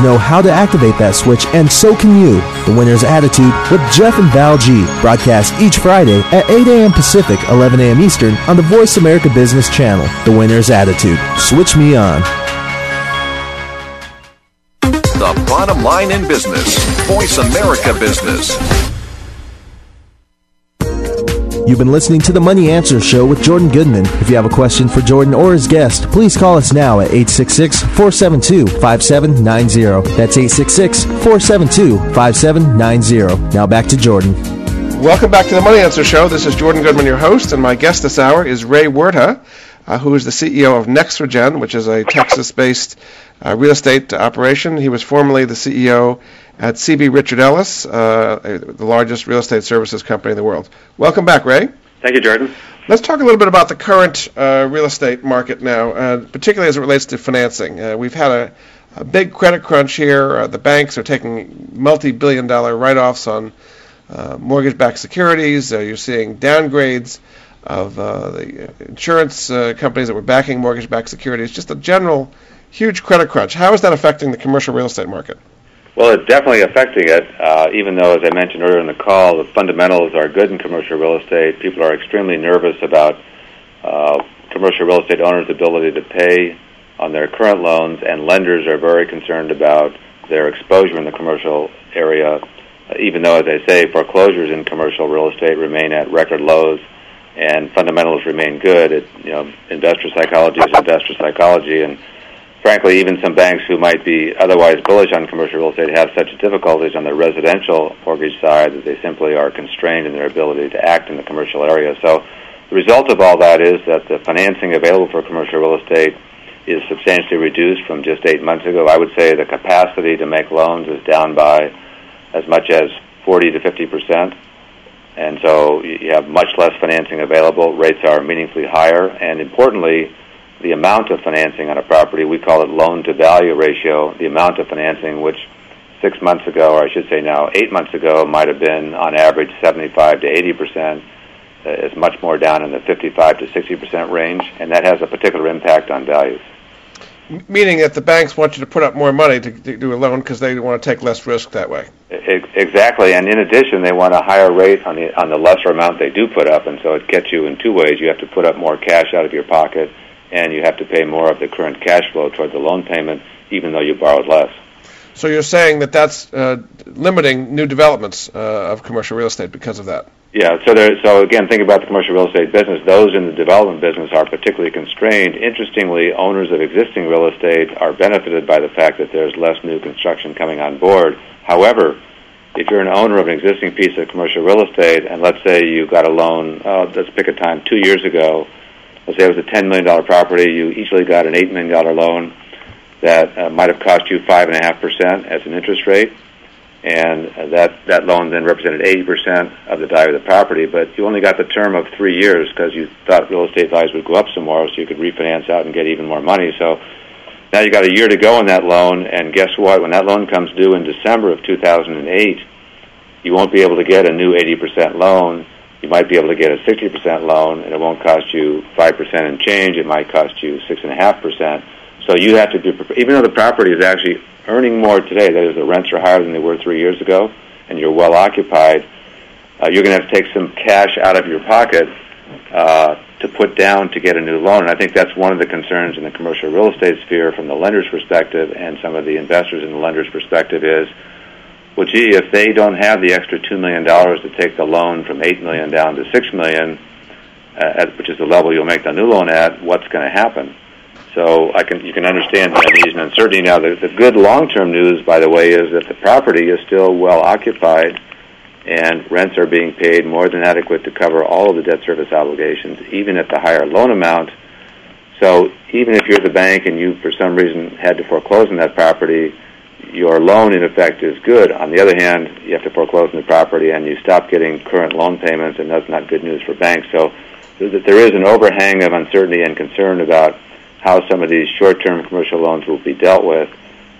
know how to activate that switch, and so can you. The Winner's Attitude with Jeff and Val G. Broadcast each Friday at 8 a.m. Pacific, 11 a.m. Eastern on the Voice America Business Channel. The Winner's Attitude. Switch me on. The bottom line in business. Voice America Business. You've been listening to the Money Answer Show with Jordan Goodman. If you have a question for Jordan or his guest, please call us now at 866 472 5790. That's 866 472 5790. Now back to Jordan. Welcome back to the Money Answer Show. This is Jordan Goodman, your host, and my guest this hour is Ray Wirta, uh, who is the CEO of Nexregen, which is a Texas-based uh, real estate operation. He was formerly the CEO at CB Richard Ellis, uh, the largest real estate services company in the world. Welcome back, Ray. Thank you, Jordan. Let's talk a little bit about the current uh, real estate market now, uh, particularly as it relates to financing. Uh, we've had a, a, big credit crunch here. Uh, the banks are taking multi-billion dollar write-offs on uh, mortgage-backed securities. you're seeing downgrades of the insurance companies that were backing mortgage-backed securities. Just a general huge credit crunch. How is that affecting the commercial real estate market? Well, it's definitely affecting it. Uh, even though, as I mentioned earlier in the call, the fundamentals are good in commercial real estate, people are extremely nervous about uh, commercial real estate owners' ability to pay on their current loans, and lenders are very concerned about their exposure in the commercial area. Even though, as I say, foreclosures in commercial real estate remain at record lows, and fundamentals remain good. It, you know, investor psychology is investor psychology, and frankly, even some banks who might be otherwise bullish on commercial real estate have such difficulties on the residential mortgage side that they simply are constrained in their ability to act in the commercial area. So the result of all that is that the financing available for commercial real estate is substantially reduced from just eight months ago. I would say the capacity to make loans is down by as much as 40 to 50 percent. And so you have much less financing available. Rates are meaningfully higher. And importantly, the amount of financing on a property, we call it loan to value ratio, the amount of financing which six months ago, or I should say now eight months ago, might have been on average 75 to 80 percent, uh, is much more down in the 55 to 60 percent range, and that has a particular impact on values. Meaning that the banks want you to put up more money to, to do a loan because they want to take less risk that way. Exactly, and in addition, they want a higher rate on the on the lesser amount they do put up, and so it gets you in two ways. You have to put up more cash out of your pocket, and you have to pay more of the current cash flow toward the loan payment, even though you borrowed less. So you're saying that that's uh, limiting new developments uh, of commercial real estate because of that? Yeah. So there. So again, think about the commercial real estate business. Those in the development business are particularly constrained. Interestingly, owners of existing real estate are benefited by the fact that there's less new construction coming on board. However, if you're an owner of an existing piece of commercial real estate, and let's say you got a loan, uh, let's pick a time two years ago, let's say it was a $10 million property, you easily got an $8 million loan that uh, might have cost you 5.5% as an interest rate. And uh, that, that loan then represented 80% of the value of the property, but you only got the term of three years because you thought real estate values would go up some more so you could refinance out and get even more money. So now you got a year to go on that loan, and guess what? When that loan comes due in December of 2008, you won't be able to get a new 80% loan you might be able to get a 60% loan and it won't cost you 5% and change. It might cost you 6.5%. So you have to be, even though the property is actually earning more today, that is, the rents are higher than they were three years ago, and you're well occupied, uh, you're going to have to take some cash out of your pocket uh, to put down to get a new loan. And I think that's one of the concerns in the commercial real estate sphere from the lender's perspective and some of the investors in the lender's perspective is well, gee, if they don't have the extra two million dollars to take the loan from eight million down to six million, uh, at, which is the level you'll make the new loan at, what's going to happen? So I can you can understand the unease and uncertainty. Now, the, the good long-term news, by the way, is that the property is still well occupied, and rents are being paid more than adequate to cover all of the debt service obligations, even at the higher loan amount. So even if you're the bank and you, for some reason, had to foreclose on that property, your loan in effect is good. On the other hand, you have to foreclose on the property and you stop getting current loan payments, and that's not good news for banks. So there is an overhang of uncertainty and concern about how some of these short-term commercial loans will be dealt with.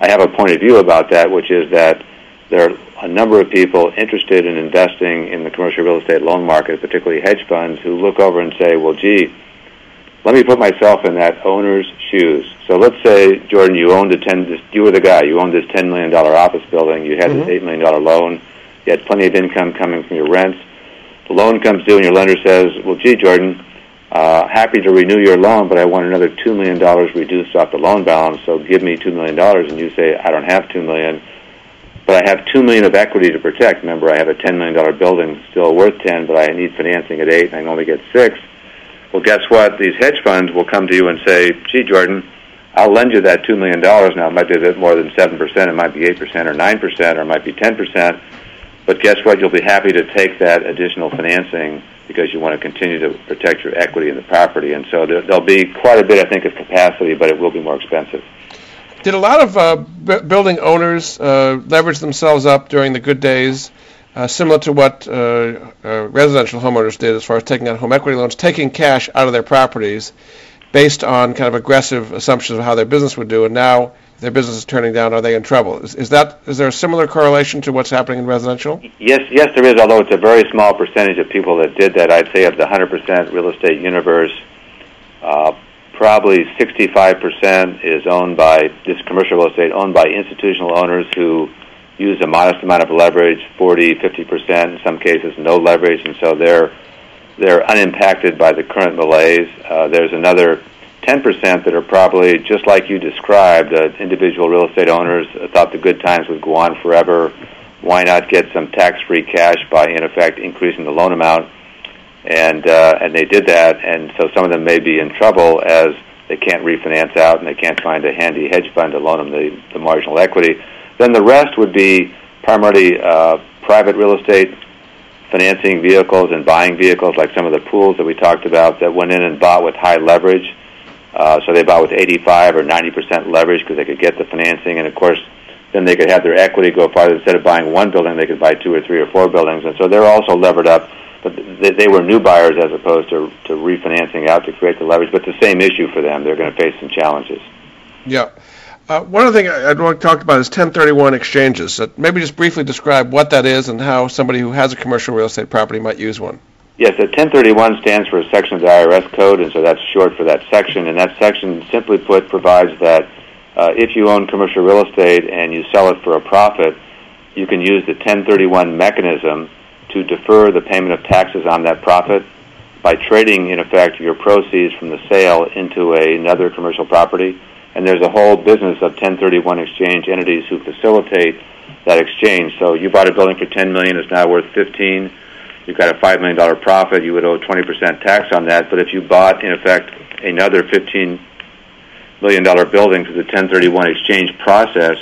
I have a point of view about that, which is that there are a number of people interested in investing in the commercial real estate loan market, particularly hedge funds, who look over and say, well, gee, let me put myself in that owner's shoes. So let's say, Jordan, you owned a ten. You were the guy. You owned this ten million dollar office building. You had mm-hmm. this eight million dollar loan. You had plenty of income coming from your rents. The loan comes due, and your lender says, "Well, gee, Jordan, uh, happy to renew your loan, but I want another two million dollars reduced off the loan balance. So give me two million dollars." And you say, "I don't have two million, but I have two million of equity to protect. Remember, I have a ten million dollar building still worth ten, but I need financing at eight, and I can only get six. Well, guess what? These hedge funds will come to you and say, gee, Jordan, I'll lend you that $2 million. Now, it might be a bit more than 7%, it might be 8% or 9%, or it might be 10%. But guess what? You'll be happy to take that additional financing because you want to continue to protect your equity in the property. And so there, will be quite a bit, I think, of capacity, but it will be more expensive. Did a lot of uh, b- building owners uh, leverage themselves up during the good days uh, similar to what uh, uh, residential homeowners did as far as taking out home equity loans, taking cash out of their properties based on kind of aggressive assumptions of how their business would do, and now their business is turning down, are they in trouble? Is, is that is there a similar correlation to what's happening in residential? Yes, yes, there is. Although it's a very small percentage of people that did that. I'd say of the 100% real estate universe, uh, probably 65% is owned by this commercial real estate owned by institutional owners who use a modest amount of leverage, 40, 50 percent, in some cases no leverage, and so they're they're unimpacted by the current malaise. Uh, there's another 10 percent that are probably just like you described. Uh, individual real estate owners thought the good times would go on forever. Why not get some tax-free cash by, in effect, increasing the loan amount? And uh, and they did that, and so some of them may be in trouble as they can't refinance out and they can't find a handy hedge fund to loan them the, the marginal equity. Then the rest would be primarily uh, private real estate financing vehicles and buying vehicles, like some of the pools that we talked about that went in and bought with high leverage. Uh, so they bought with 85 or 90 percent leverage because they could get the financing, and of course, then they could have their equity go farther. Instead of buying one building, they could buy two or three or four buildings, and so they're also levered up. But they, were new buyers as opposed to, to refinancing out to create the leverage. But the same issue for them; they're going to face some challenges. Yeah. Uh, one other thing I'd want to talk about is 1031 exchanges. So maybe just briefly describe what that is and how somebody who has a commercial real estate property might use one. Yes, a 1031 stands for a section of the IRS code, and so that's short for that section. And that section, simply put, provides that uh, if you own commercial real estate and you sell it for a profit, you can use the 1031 mechanism to defer the payment of taxes on that profit by trading, in effect, your proceeds from the sale into a, another commercial property and there's a whole business of 1031 exchange entities who facilitate that exchange. So you bought a building for 10 million, it's now worth 15. You've got a five million dollar profit. You would owe 20% tax on that. But if you bought, in effect, another 15 million dollar building through the 1031 exchange process,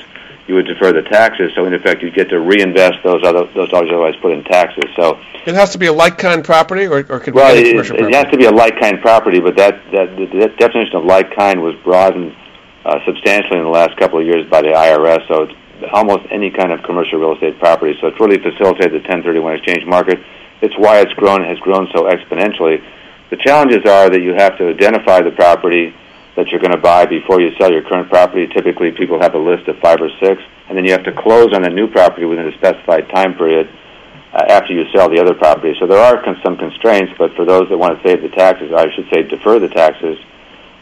you would defer the taxes. So in effect, you get to reinvest those other those dollars otherwise put in taxes. So it has to be a like kind property, or, or could well, be it, commercial it property? has to be a like kind property. But that that the, the definition of like kind was broadened uh, substantially in the last couple of years by the IRS. So it's almost any kind of commercial real estate property. So it's really facilitated the 1031 exchange market. It's why it's grown has grown so exponentially. The challenges are that you have to identify the property that you're going to buy before you sell your current property. Typically, people have a list of five or six, and then you have to close on a new property within a specified time period uh, after you sell the other property. So there are con- some constraints, but for those that want to save the taxes, I should say defer the taxes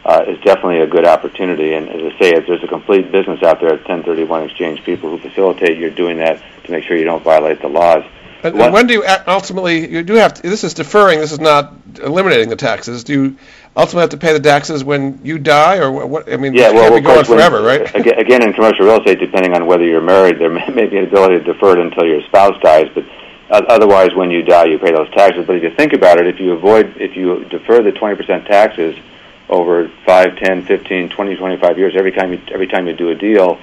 uh, is definitely a good opportunity. And as I say, if there's a complete business out there at 1031 Exchange, people who facilitate you're doing that to make sure you don't violate the laws. And, and when do you ultimately you do have to, this is deferring this is not eliminating the taxes do you ultimately have to pay the taxes when you die or what I mean yeah well, be going forever when, right [LAUGHS] again in commercial real estate depending on whether you're married there may, may be an ability to defer it until your spouse dies but otherwise when you die you pay those taxes but if you think about it if you avoid if you defer the 20% taxes over 5, 10, 15, 20, 25 years, every time you, every time you do a deal,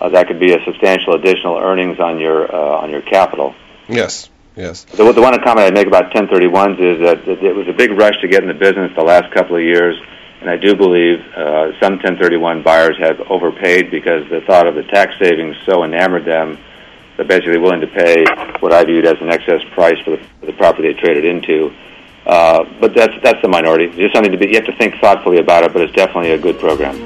uh, that could be a substantial additional earnings on your uh, on your capital. Yes. Yes. The, the one comment I'd make about 1031s is that it was a big rush to get in the business the last couple of years, And I do believe uh, some 1031 buyers have overpaid because the thought of the tax savings so enamored them that they're basically willing to pay what I viewed as an excess price for the, for the property they traded into. Uh, but that's that's the minority. It's just something to be. You have to think thoughtfully about it, but it's definitely a good program.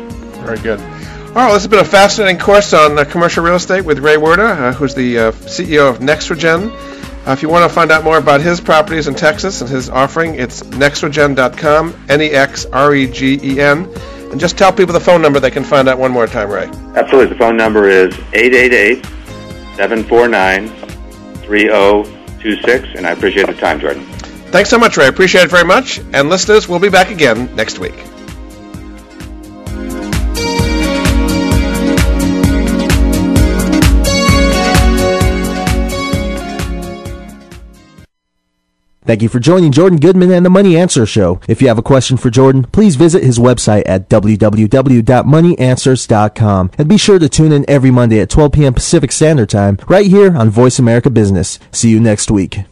Very good. All right, well, this has been a fascinating course on uh, commercial real estate with Ray Wirta, uh, who's the uh, CEO of Nexregen. Uh, if you want to find out more about his properties in Texas and his offering, it's nexregen.com, N-E-X-R-E-G-E-N. And just tell people the phone number they can find out one more time, Ray. Absolutely. The phone number is 888 749 3026. And I appreciate the time, Jordan. Thanks so much, Ray. Appreciate it very much. And listeners, we'll be back again next week. Thank you for joining Jordan Goodman and the Money Answer Show. If you have a question for Jordan, please visit his website at www.moneyanswers.com and be sure to tune in every Monday at 12 p.m. Pacific Standard Time right here on Voice America Business. See you next week.